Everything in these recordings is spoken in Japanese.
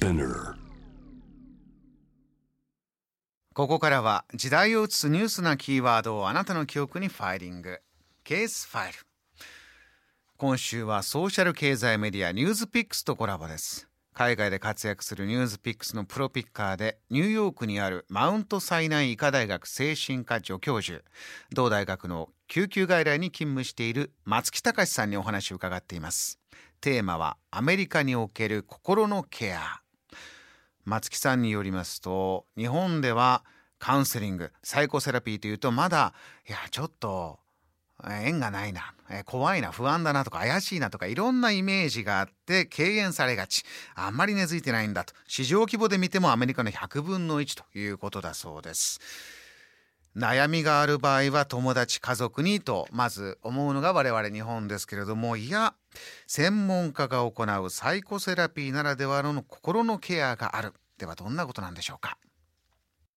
Spinner ここからは時代を映すニュースなキーワードをあなたの記憶にファイリング。ケースファイル。今週はソーシャル経済メディアニュースピックスとコラボです。海外で活躍するニュースピックスのプロピッカーでニューヨークにあるマウントサイナイ医科大学精神科助教授。同大学の救急外来に勤務している松木隆さんにお話を伺っています。テーマはアメリカにおける心のケア。松木さんによりますと日本ではカウンセリングサイコセラピーというとまだいやちょっと縁がないな怖いな不安だなとか怪しいなとかいろんなイメージがあって敬遠されがち。あんまり根付いてないんだと。市場規模で見てもアメリカの100分の1ということだそうです。悩みがある場合は友達家族にとまず思うのが我々日本ですけれどもいや専門家が行うサイコセラピーならではの心のケアがあるではどんなことなんでしょうか？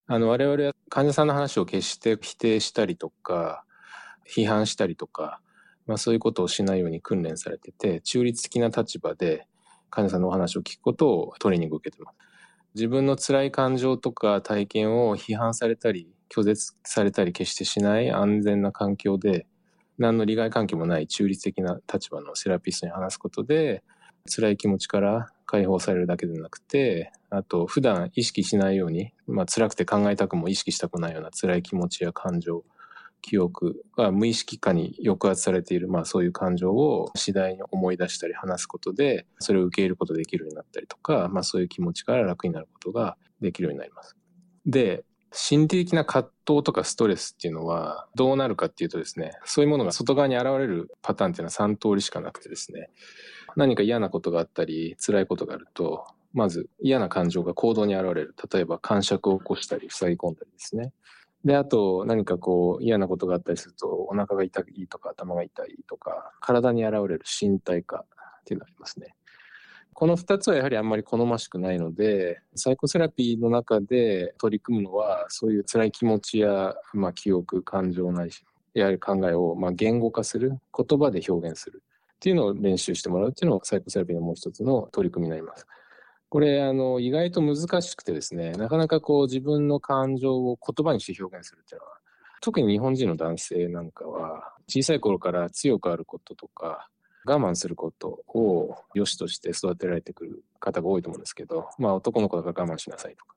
あの我々は患者さんの話を決して否定したりとか批判したりとか、まあ、そういうことをしないように訓練されてて中立的な立場で患者さんのお話を聞くことをトレーニングを受けてます。自分の辛い感情とか体験を批判されたり拒絶されたり決してしない安全な環境で何の利害関係もない中立的な立場のセラピストに話すことで辛い気持ちから解放されるだけでなくてあと普段意識しないように、まあ辛くて考えたくも意識したくないような辛い気持ちや感情記憶が無意識化に抑圧されている、まあそういう感情を次第に思い出したり話すことで、それを受け入れることができるようになったりとか、まあそういう気持ちから楽になることができるようになります。で、心理的な葛藤とかストレスっていうのはどうなるかっていうとですね、そういうものが外側に現れるパターンっていうのは3通りしかなくてですね、何か嫌なことがあったり、辛いことがあると、まず嫌な感情が行動に現れる。例えば感触を起こしたり、塞ぎ込んだりですね。で、あと何かこう嫌なことがあったりするとお腹が痛いとか頭が痛いとか体に現れる身体化っていうのがありますね。この2つはやはりあんまり好ましくないのでサイコセラピーの中で取り組むのはそういう辛い気持ちや、まあ、記憶感情ないしやはり考えをまあ言語化する言葉で表現するっていうのを練習してもらうっていうのがサイコセラピーのもう一つの取り組みになります。これ、あの、意外と難しくてですね、なかなかこう自分の感情を言葉にして表現するっていうのは、特に日本人の男性なんかは、小さい頃から強くあることとか、我慢することを良しとして育てられてくる方が多いと思うんですけど、まあ男の子だから我慢しなさいとか。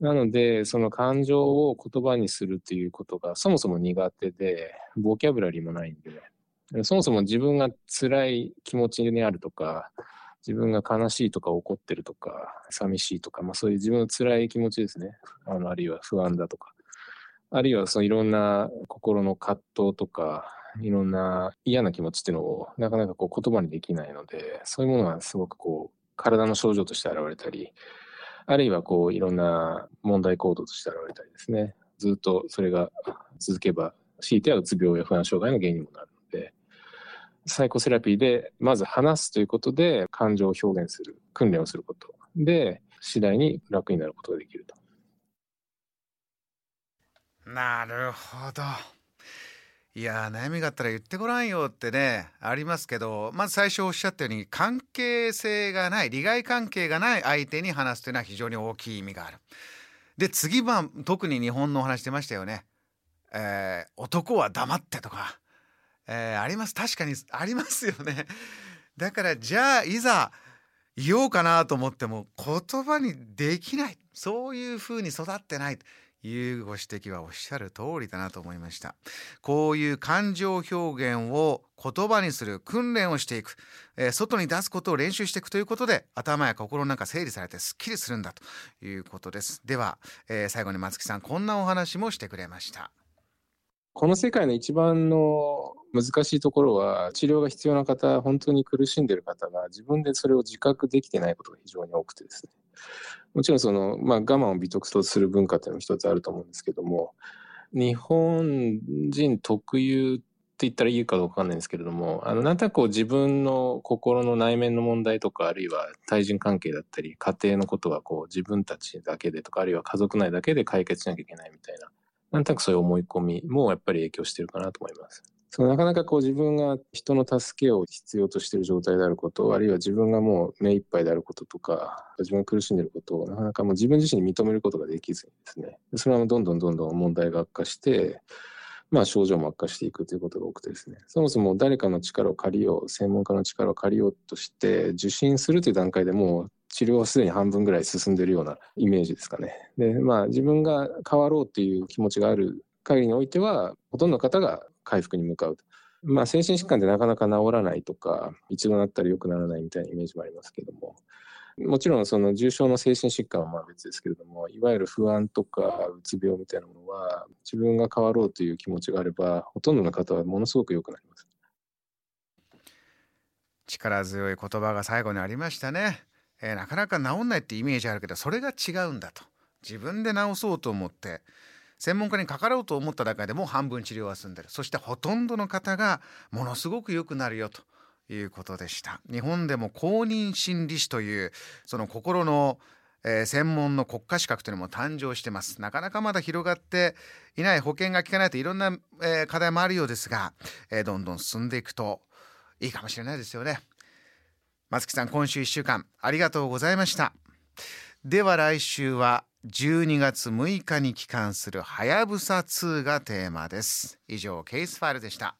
なので、その感情を言葉にするっていうことがそもそも苦手で、ボキャブラリーもないんで、そもそも自分が辛い気持ちにあるとか、自分が悲しいとか怒ってるとか、寂しいとか、まあそういう自分の辛い気持ちですね。あの、あるいは不安だとか。あるいはそのいろんな心の葛藤とか、いろんな嫌な気持ちっていうのをなかなかこう言葉にできないので、そういうものがすごくこう体の症状として現れたり、あるいはこういろんな問題行動として現れたりですね。ずっとそれが続けば、強いてはうつ病や不安障害の原因にもなるので。サイコセラピーでまず話すということで感情を表現する訓練をすることで次第に楽になることができると。なるほど。いや悩みがあったら言ってごらんよってねありますけどまず最初おっしゃったように関係性がない利害関係がない相手に話すというのは非常に大きい意味がある。で次は特に日本のお話出ましたよね。えー、男は黙ってとかえー、あります？確かにありますよねだからじゃあいざ言おうかなと思っても言葉にできないそういうふうに育ってないいうご指摘はおっしゃる通りだなと思いました。こういう感情表現を言葉にする訓練をしていく、えー、外に出すことを練習していくということで頭や心の中整理されてすっきりするんだということです。では、えー、最後に松木さんこんなお話もしてくれました。この世界の一番の難しいところは、治療が必要な方、本当に苦しんでいる方が自分でそれを自覚できてないことが非常に多くてですね。もちろんその、まあ、我慢を美徳とする文化っていうのも一つあると思うんですけども、日本人特有って言ったらいいかどうかわかんないんですけれども、あの、なんとなくこう自分の心の内面の問題とか、あるいは対人関係だったり、家庭のことはこう自分たちだけでとか、あるいは家族内だけで解決しなきゃいけないみたいな、なんとなくそういう思い込みもやっぱり影響してるかなと思います。そのなかなかこう自分が人の助けを必要としている状態であることあるいは自分がもう目いっぱいであることとか自分が苦しんでいることをなかなかもう自分自身に認めることができずにですね。それはどんどんどんどん問題が悪化してまあ、症状も悪化していくということが多くてですね。そもそも誰かの力を借りよう専門家の力を借りようとして受診するという段階でもう治療はすでに半分ぐらい進んでいるようなイメージですかね。でまあ自分が変わろうという気持ちがある限りにおいてはほとんどの方が回復に向かう。まあ、精神疾患でなかなか治らないとか一度なったら良くならないみたいなイメージもありますけども。もちろんその重症の精神疾患はまあ別ですけれどもいわゆる不安とかうつ病みたいなものは自分が変わろうという気持ちがあればほとんどの方はものすごく良くなります。力強い言葉が最後にありましたね、えー、なかなか治んないってイメージあるけどそれが違うんだと。自分で治そうと思って専門家にかかろうと思っただけでも半分治療は済んでる。そしてほとんどの方がものすごく良くなるよということでした。日本でも公認心理師というその心のえー、専門の国家資格というのも誕生してます。なかなかまだ広がっていない保険が効かないといろんな、えー、課題もあるようですが、えー、どんどん進んでいくといいかもしれないですよね。松木さん今週1週間ありがとうございました。では来週は12月6日に帰還するはやぶさ2がテーマです。以上ケースファイルでした。